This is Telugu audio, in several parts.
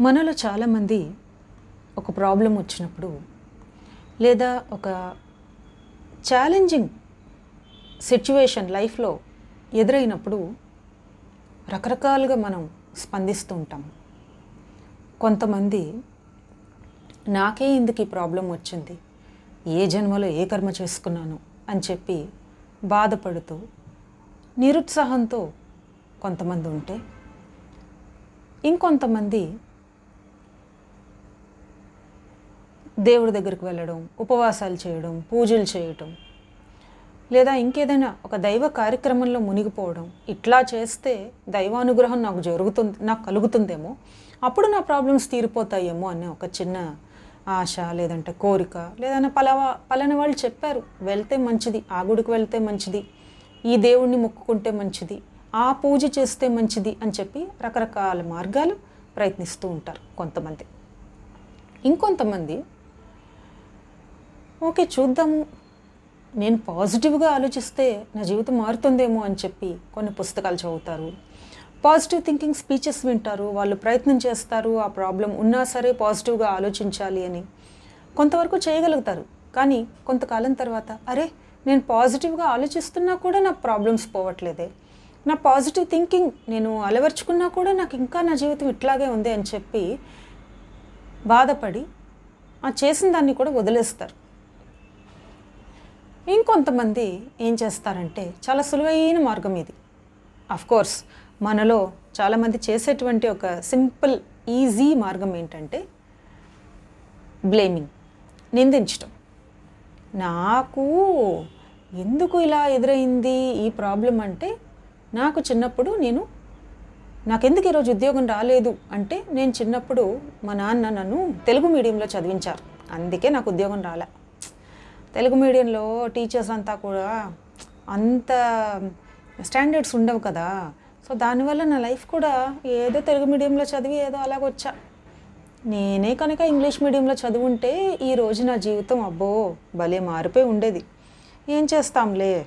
మనలో చాలామంది ఒక ప్రాబ్లం వచ్చినప్పుడు లేదా ఒక ఛాలెంజింగ్ సిచ్యువేషన్ లైఫ్లో ఎదురైనప్పుడు రకరకాలుగా మనం స్పందిస్తూ ఉంటాం. కొంతమంది నాకే ఇందుకు ఈ ప్రాబ్లం వచ్చింది. ఏ జన్మలో ఏ కర్మ చేసుకున్నాను? అని చెప్పి బాధపడుతూ నిరుత్సాహంతో కొంతమంది ఉంటే ఇంకొంతమంది దేవుడి దగ్గరికి వెళ్ళడం ఉపవాసాలు చేయడం పూజలు చేయటం లేదా ఇంకేదైనా ఒక దైవ కార్యక్రమంలో మునిగిపోవడం ఇట్లా చేస్తే దైవానుగ్రహం నాకు జరుగుతుంది నాకు కలుగుతుందేమో అప్పుడు నా ప్రాబ్లమ్స్ తీరిపోతాయేమో అనే ఒక చిన్న ఆశ లేదంటే కోరిక లేదన్నా పలావా పలానా వాళ్ళు చెప్పారు వెళ్తే మంచిది ఆ గుడికి వెళ్తే మంచిది ఈ దేవుణ్ణి మొక్కుకుంటే మంచిది ఆ పూజ చేస్తే మంచిది అని చెప్పి రకరకాల మార్గాలు ప్రయత్నిస్తూ ఉంటారు కొంతమంది. ఇంకొంతమంది ఓకే చూద్దాము. నేను పాజిటివ్గా ఆలోచిస్తే నా జీవితం మారుతుందేమో అని చెప్పి కొన్ని పుస్తకాలు చదువుతారు. పాజిటివ్ థింకింగ్ స్పీచెస్ వింటారు. వాళ్ళు ప్రయత్నం చేస్తారు. ఆ ప్రాబ్లం ఉన్నా సరే పాజిటివ్గా ఆలోచించాలి అని కొంతవరకు చేయగలుగుతారు. కానీ కొంతకాలం తర్వాత అరే నేను పాజిటివ్గా ఆలోచిస్తున్నా కూడా నా ప్రాబ్లమ్స్ పోవట్లేదే. నా పాజిటివ్ థింకింగ్ నేను అలవర్చుకున్నా కూడా నాకు ఇంకా నా జీవితం ఇట్లాగే ఉంది అని చెప్పి బాధపడి ఆ చేసిన దాన్ని కూడా వదిలేస్తారు. ఇంకొంతమంది ఏం చేస్తారంటే చాలా సులువైన మార్గం ఇది. కోర్స్ మనలో చాలామంది చేసేటువంటి ఒక సింపుల్ ఈజీ మార్గం ఏంటంటే బ్లేమింగ్ నిందించటం. నాకు ఎందుకు ఇలా ఎదురైంది ఈ ప్రాబ్లం అంటే నాకు చిన్నప్పుడు నేను నాకెందుకు ఈరోజు ఉద్యోగం రాలేదు అంటే నేను చిన్నప్పుడు మా నాన్న నన్ను తెలుగు మీడియంలో చదివించారు. అందుకే నాకు ఉద్యోగం రాలే. తెలుగు మీడియంలో టీచర్స్ అంతా కూడా అంత స్టాండర్డ్స్ ఉండవు కదా. సో దానివల్ల నా లైఫ్ కూడా ఏదో తెలుగు మీడియంలో చదివి ఏదో అలాగొచ్చా నేనే కనుక ఇంగ్లీష్ మీడియంలో చదువుంటే ఈ రోజు నా జీవితం అబ్బో భలే మారిపోయి ఉండేది. ఏం చేస్తాంలే?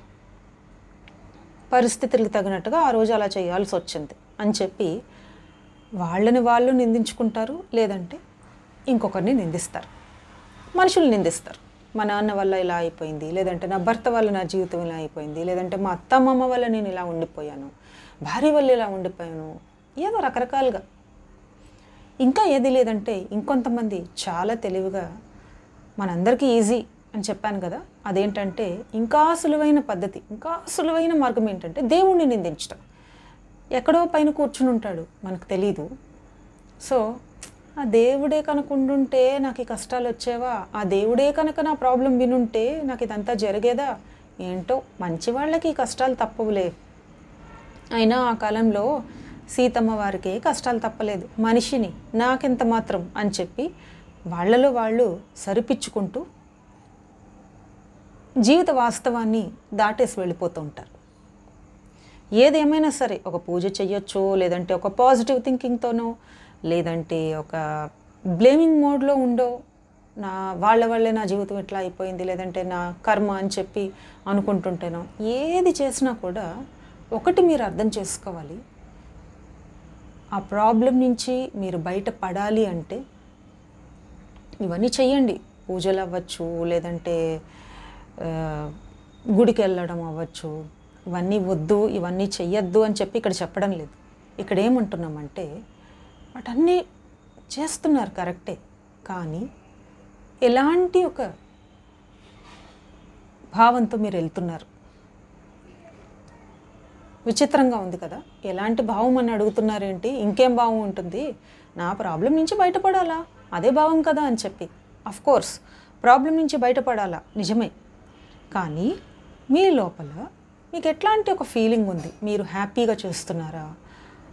పరిస్థితులకు తగినట్టుగా ఆ రోజు అలా చేయాల్సి వచ్చింది అని చెప్పి వాళ్ళని వాళ్ళు నిందించుకుంటారు లేదంటే ఇంకొకరిని నిందిస్తారు. మనుషులు నిందిస్తారు. మా నాన్న వల్ల ఇలా అయిపోయింది లేదంటే నా భర్త వల్ల నా జీవితం ఇలా అయిపోయింది లేదంటే మా అత్తమ్మమ్మ వల్ల నేను ఇలా ఉండిపోయాను భార్య వల్ల ఇలా ఉండిపోయాను ఏదో రకరకాలుగా. ఇంకా ఏది లేదంటే ఇంకొంతమంది చాలా తెలివిగా మనందరికీ ఈజీ అని చెప్పాను కదా అదేంటంటే ఇంకా సులువైన పద్ధతి ఇంకా సులువైన మార్గం ఏంటంటే దేవుణ్ణి నిందించడం ఎక్కడో పైన కూర్చుని ఉంటాడు మనకు తెలీదు. సో ఆ దేవుడే కనుక ఉండుంటే నాకు ఈ కష్టాలు వచ్చేవా ఆ దేవుడే కనుక నా ప్రాబ్లం వినుంటే నాకు ఇదంతా జరిగేదా? ఏంటో మంచి వాళ్ళకి ఈ కష్టాలు తప్పవులే. అయినా ఆ కాలంలో సీతమ్మ వారికి కష్టాలు తప్పలేదు. మనిషిని నాకెంత మాత్రం అని చెప్పి వాళ్ళలో వాళ్ళు సరిపించుకుంటూ జీవిత వాస్తవాన్ని దాటేసి వెళ్ళిపోతూ ఉంటారు. ఏదేమైనా సరే ఒక పూజ చేయొచ్చో లేదంటే ఒక పాజిటివ్ థింకింగ్తోనో లేదంటే ఒక బ్లేమింగ్ మోడ్లో ఉండో నా వాళ్ళ వల్లే నా జీవితం ఇట్లా అయిపోయింది లేదంటే నా కర్మ అని చెప్పి అనుకుంటుంటేనో ఏది చేసినా కూడా ఒకటి మీరు అర్థం చేసుకోవాలి. ఆ ప్రాబ్లం నుంచి మీరు బయట పడాలి అంటే ఇవన్నీ చెయ్యండి. పూజలు అవ్వచ్చు లేదంటే గుడికి వెళ్ళడం అవ్వచ్చు. ఇవన్నీ వద్దు ఇవన్నీ చెయ్యొద్దు అని చెప్పి ఇక్కడ చెప్పడం లేదు. ఇక్కడ ఏమంటున్నామంటే వాటన్నీ చేస్తున్నారు కరెక్టే. కానీ ఎలాంటి ఒక భావంతో మీరు వెళ్తున్నారు? విచిత్రంగా ఉంది కదా. ఎలాంటి భావం అని అడుగుతున్నారేంటి? ఇంకేం భావం ఉంటుంది? నా ప్రాబ్లం నుంచి బయటపడాలా? అదే భావం కదా అని చెప్పి. అఫ్ కోర్స్ ప్రాబ్లం నుంచి బయటపడాలా? నిజమే. కానీ మీ లోపల మీకు ఎట్లాంటి ఒక ఫీలింగ్ ఉంది? మీరు హ్యాపీగా చేస్తున్నారా?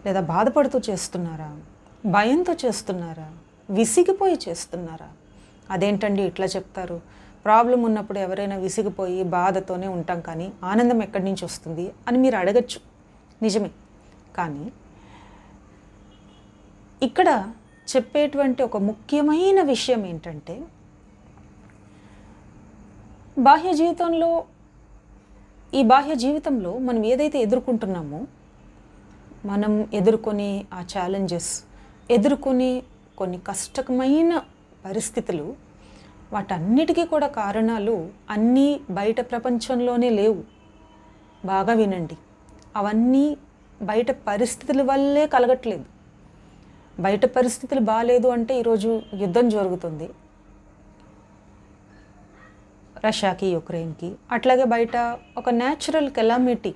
లేదా బాధపడుతూ చేస్తున్నారా? భయంతో చేస్తున్నారా? విసిగిపోయి చేస్తున్నారా? అదేంటండి ఇట్లా చెప్తారు? ప్రాబ్లం ఉన్నప్పుడు ఎవరైనా విసిగిపోయి బాధతోనే ఉంటాం కానీ ఆనందం ఎక్కడి నుంచి వస్తుంది అని మీరు అడగచ్చు. నిజమే. కానీ ఇక్కడ చెప్పేటువంటి ఒక ముఖ్యమైన విషయం ఏంటంటే బాహ్య జీవితంలో ఈ బాహ్య జీవితంలో మనం ఏదైతే ఎదుర్కొంటున్నామో మనం ఎదుర్కొనే ఆ ఛాలెంజెస్ ఎదుర్కొనే కొన్ని కష్టమైన పరిస్థితులు వాటన్నిటికీ కూడా కారణాలు అన్నీ బయట ప్రపంచంలోనే లేవు. బాగా వినండి. అవన్నీ బయట పరిస్థితుల వల్లే కలగట్లేదు. బయట పరిస్థితులు బాగాలేదు అంటే ఈరోజు యుద్ధం జరుగుతుంది. రష్యాకి యుక్రెయిన్కి అట్లాగే బయట ఒక న్యాచురల్ కెలామిటీ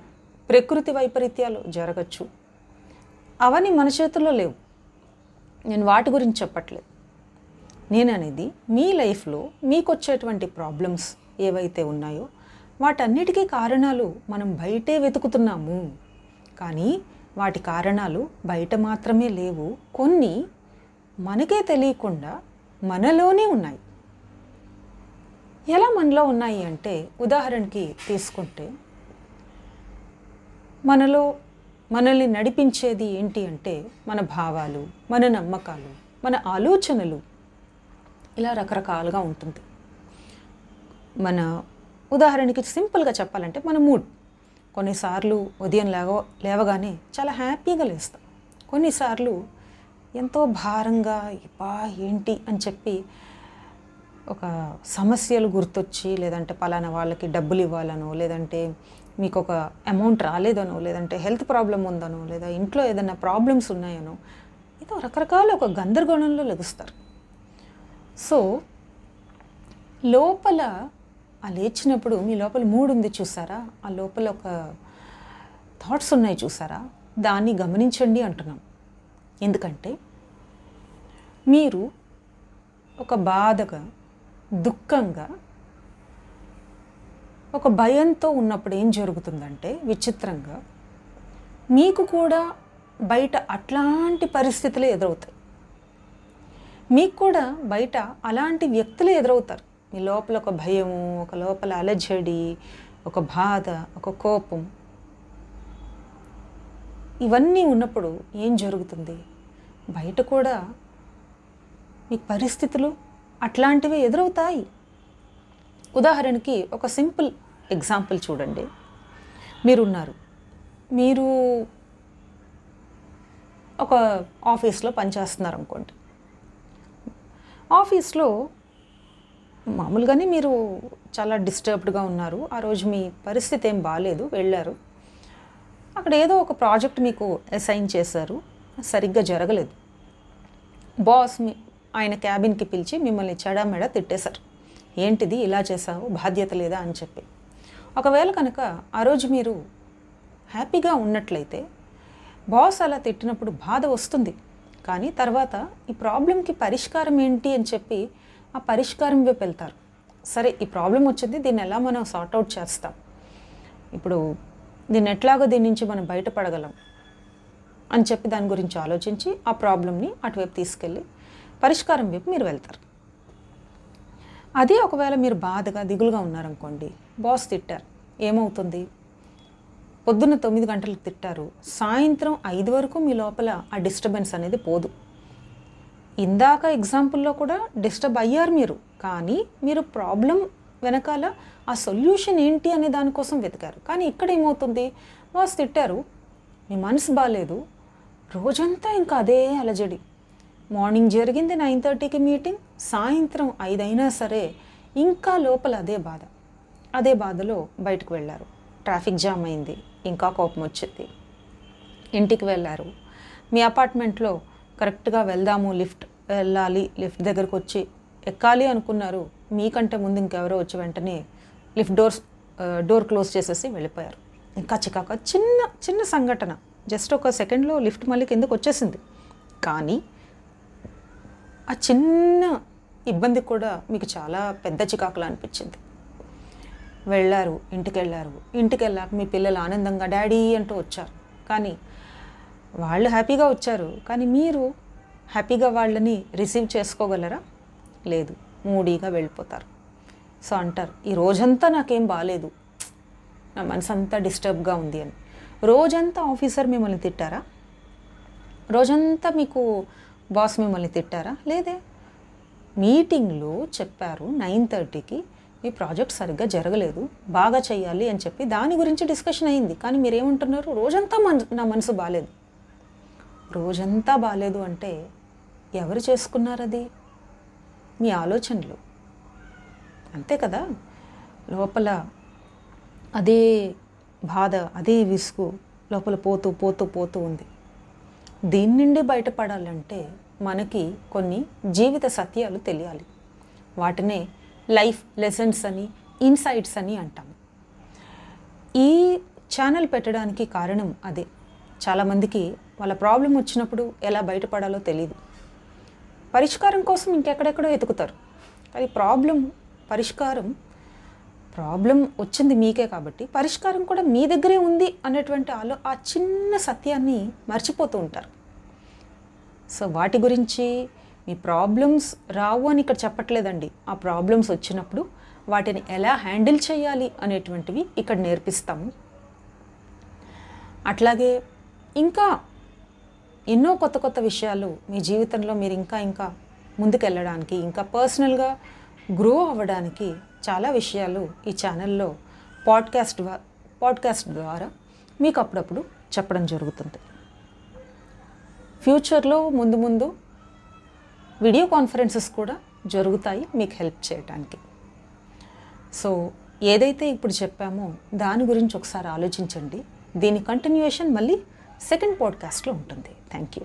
ప్రకృతి వైపరీత్యాలు జరగచ్చు. అవన్నీ మన చేతుల్లో లేవు. నేను వాటి గురించి చెప్పట్లేదు. నేను అనేది మీ లైఫ్లో మీకు వచ్చేటువంటి ప్రాబ్లమ్స్ ఏవైతే ఉన్నాయో వాటన్నిటికీ కారణాలు మనం బయటే వెతుకుతున్నాము. కానీ వాటి కారణాలు బయట మాత్రమే లేవు. కొన్ని మనకే తెలియకుండా మనలోనే ఉన్నాయి. ఎలా మనలో ఉన్నాయి అంటే ఉదాహరణకి తీసుకుంటే మనలో మనల్ని నడిపించేది ఏంటి అంటే మన భావాలు మన నమ్మకాలు మన ఆలోచనలు. ఇలా రకరకాలుగా ఉంటుంది. మన ఉదాహరణకి సింపుల్గా చెప్పాలంటే మన మూడ్. కొన్నిసార్లు ఉదయం లేవ లేవగానే చాలా హ్యాపీగా లేస్తాం. కొన్నిసార్లు ఎంతో భారంగా ఇప్పా ఏంటి? అని చెప్పి ఒక సమస్యలు గుర్తొచ్చి లేదంటే పలానా వాళ్ళకి డబ్బులు ఇవ్వాలనో లేదంటే మీకు ఒక అమౌంట్ రాలేదనో లేదంటే హెల్త్ ప్రాబ్లం ఉందనో లేదా ఇంట్లో ఏదైనా ప్రాబ్లమ్స్ ఉన్నాయనో ఏదో రకరకాల ఒక గందరగోళంలో లెగుస్తారు. సో లోపల ఆ లేచినప్పుడు మీ లోపల మూడు ఉంది చూసారా? ఆ లోపల ఒక థాట్స్ ఉన్నాయి చూసారా? దాన్ని గమనించండి అంటున్నాం. ఎందుకంటే మీరు ఒక బాధగా దుఃఖంగా ఒక భయంతో ఉన్నప్పుడు ఏం జరుగుతుందంటే విచిత్రంగా మీకు కూడా బయట అట్లాంటి పరిస్థితులు ఎదురవుతాయి. మీకు కూడా బయట అలాంటి వ్యక్తులు ఎదురవుతారు. మీ లోపల ఒక భయము ఒక లోపల అలజడి ఒక బాధ ఒక కోపం. ఇవన్నీ ఉన్నప్పుడు ఏం జరుగుతుంది? బయట కూడా మీకు పరిస్థితులు అట్లాంటివి ఎదురవుతాయి. ఉదాహరణకి ఒక సింపుల్ ఎగ్జాంపుల్ చూడండి. మీరున్నారు. మీరు ఒక ఆఫీస్లో పనిచేస్తున్నారు అనుకోండి ఆఫీస్లో మామూలుగానే మీరు చాలా డిస్టర్బ్డ్గా ఉన్నారు. ఆ రోజు మీ పరిస్థితి ఏం బాగాలేదు వెళ్ళారు. అక్కడ ఏదో ఒక ప్రాజెక్ట్ మీకు అసైన్ చేశారు. సరిగ్గా జరగలేదు. బాస్ మీ ఆయన క్యాబిన్కి పిలిచి మిమ్మల్ని చెడామెడ తిట్టేశారు. ఏంటిది? ఇలా చేసావు బాధ్యత లేదా? అని చెప్పి. ఒకవేళ కనుక ఆ రోజు మీరు హ్యాపీగా ఉన్నట్లయితే బాస్ అలా తిట్టినప్పుడు బాధ వస్తుంది. కానీ తర్వాత ఈ ప్రాబ్లంకి పరిష్కారం ఏంటి అని చెప్పి ఆ పరిష్కారం వైపు వెళ్తారు. సరే ఈ ప్రాబ్లం వచ్చింది దీన్ని ఎలా మనం సార్ట్అవుట్ చేస్తాం? ఇప్పుడు దీన్ని ఎట్లాగో దీని నుంచి మనం బయటపడగలం అని చెప్పి దాని గురించి ఆలోచించి ఆ ప్రాబ్లమ్ని అటువైపు తీసుకెళ్ళి పరిష్కారం వైపు మీరు వెళ్తారు. అదే ఒకవేళ మీరు బాధగా దిగులుగా ఉన్నారనుకోండి బాస్ తిట్టారు. ఏమవుతుంది? పొద్దున్న తొమ్మిది గంటలకు తిట్టారు. సాయంత్రం ఐదు వరకు మీ లోపల ఆ డిస్టర్బెన్స్ అనేది పోదు. ఇందాక ఎగ్జాంపుల్లో కూడా డిస్టర్బ్ అయ్యారు మీరు. కానీ మీరు ప్రాబ్లం వెనకాల ఆ సొల్యూషన్ ఏంటి అనే దానికోసం వెతికారు. కానీ ఇక్కడ ఏమవుతుంది? బాస్ తిట్టారు. మీ మనసు బాగాలేదు రోజంతా ఇంకా అదే అలజడి. మార్నింగ్ జరిగింది నైన్ థర్టీకి మీటింగ్. సాయంత్రం ఐదైనా సరే ఇంకా లోపల అదే బాధ. అదే బాధలో బయటకు వెళ్ళారు. ట్రాఫిక్ జామ్ అయింది. ఇంకా కోపం వచ్చింది. ఇంటికి వెళ్ళారు. మీ అపార్ట్మెంట్లో కరెక్ట్గా వెళ్దాము లిఫ్ట్ వెళ్ళాలి లిఫ్ట్ దగ్గరకు వచ్చి ఎక్కాలి అనుకున్నారు. మీకంటే ముందు ఇంకెవరో వచ్చి వెంటనే లిఫ్ట్ డోర్స్ డోర్ క్లోజ్ చేసేసి వెళ్ళిపోయారు. ఇంకా చికాక చిన్న చిన్న సంఘటన. జస్ట్ ఒక సెకండ్లో లిఫ్ట్ మళ్ళీ కిందకు వచ్చేసింది. కానీ ఆ చిన్న ఇబ్బంది కూడా మీకు చాలా పెద్ద చికాకులా అనిపించింది. వెళ్ళారు ఇంటికి వెళ్ళారు ఇంటికి వెళ్ళాక మీ పిల్లలు ఆనందంగా డాడీ అంటూ వచ్చారు. కానీ వాళ్ళు హ్యాపీగా వచ్చారు. కానీ మీరు హ్యాపీగా వాళ్ళని రిసీవ్ చేసుకోగలరా? లేదు. మూడీగా వెళ్ళిపోతారు. సో అంటారు ఈ రోజంతా నాకేం బాగాలేదు నా మనసు అంతా డిస్టర్బ్గా ఉంది అని. రోజంతా ఆఫీసర్ మిమ్మల్ని తిట్టారా? రోజంతా మీకు బాస్ మిమ్మల్ని తిట్టారా? లేదే. మీటింగ్లో చెప్పారు నైన్ థర్టీకి మీ ప్రాజెక్ట్ సరిగ్గా జరగలేదు బాగా చేయాలి అని చెప్పి దాని గురించి డిస్కషన్ అయింది. కానీ మీరేమంటున్నారు? రోజంతా మన నా మనసు బాగాలేదు రోజంతా బాగాలేదు అంటే ఎవరు చేసుకున్నారు అది? మీ ఆలోచనలు. అంతే కదా? లోపల అదే బాధ అదే విసుగు లోపల పోతూ పోతూ పోతూ ఉంది. దీని నుండి బయటపడాలంటే మనకి కొన్ని జీవిత సత్యాలు తెలియాలి. వాటినే లైఫ్ లెసన్స్ అని ఇన్సైట్స్ అని అంటాం. ఈ ఛానల్ పెట్టడానికి కారణం అదే. చాలామందికి వాళ్ళ ప్రాబ్లం వచ్చినప్పుడు ఎలా బయటపడాలో తెలియదు పరిష్కారం కోసం ఇంకెక్కడెక్కడో ఎతుకుతారు. అది ప్రాబ్లం పరిష్కారం ప్రాబ్లం వచ్చింది మీకే కాబట్టి పరిష్కారం కూడా మీ దగ్గరే ఉంది అనేటువంటి ఆలో ఆ చిన్న సత్యాన్ని మర్చిపోతూ ఉంటారు. సో వాటి గురించి మీ ప్రాబ్లమ్స్ రావు అని ఇక్కడ చెప్పట్లేదండి. ఆ ప్రాబ్లమ్స్ వచ్చినప్పుడు వాటిని ఎలా హ్యాండిల్ చేయాలి అనేటువంటివి ఇక్కడ నేర్పిస్తాము. అట్లాగే ఇంకా ఎన్నో కొత్త కొత్త విషయాలు మీ జీవితంలో మీరు ఇంకా ఇంకా ముందుకెళ్ళడానికి ఇంకా పర్సనల్గా గ్రో అవ్వడానికి చాలా విషయాలు ఈ ఛానల్లో పాడ్కాస్ట్ పాడ్కాస్ట్ ద్వారా మీకు అప్పుడప్పుడు చెప్పడం జరుగుతుంది. ఫ్యూచర్లో ముందు ముందు వీడియో కాన్ఫరెన్సెస్ కూడా జరుగుతాయి మీకు హెల్ప్ చేయడానికి సో ఏదైతే ఇప్పుడు చెప్పామో దాని గురించి ఒకసారి ఆలోచించండి. దీని కంటిన్యూషన్ మళ్ళీ సెకండ్ పాడ్కాస్ట్లో ఉంటుంది. Thank you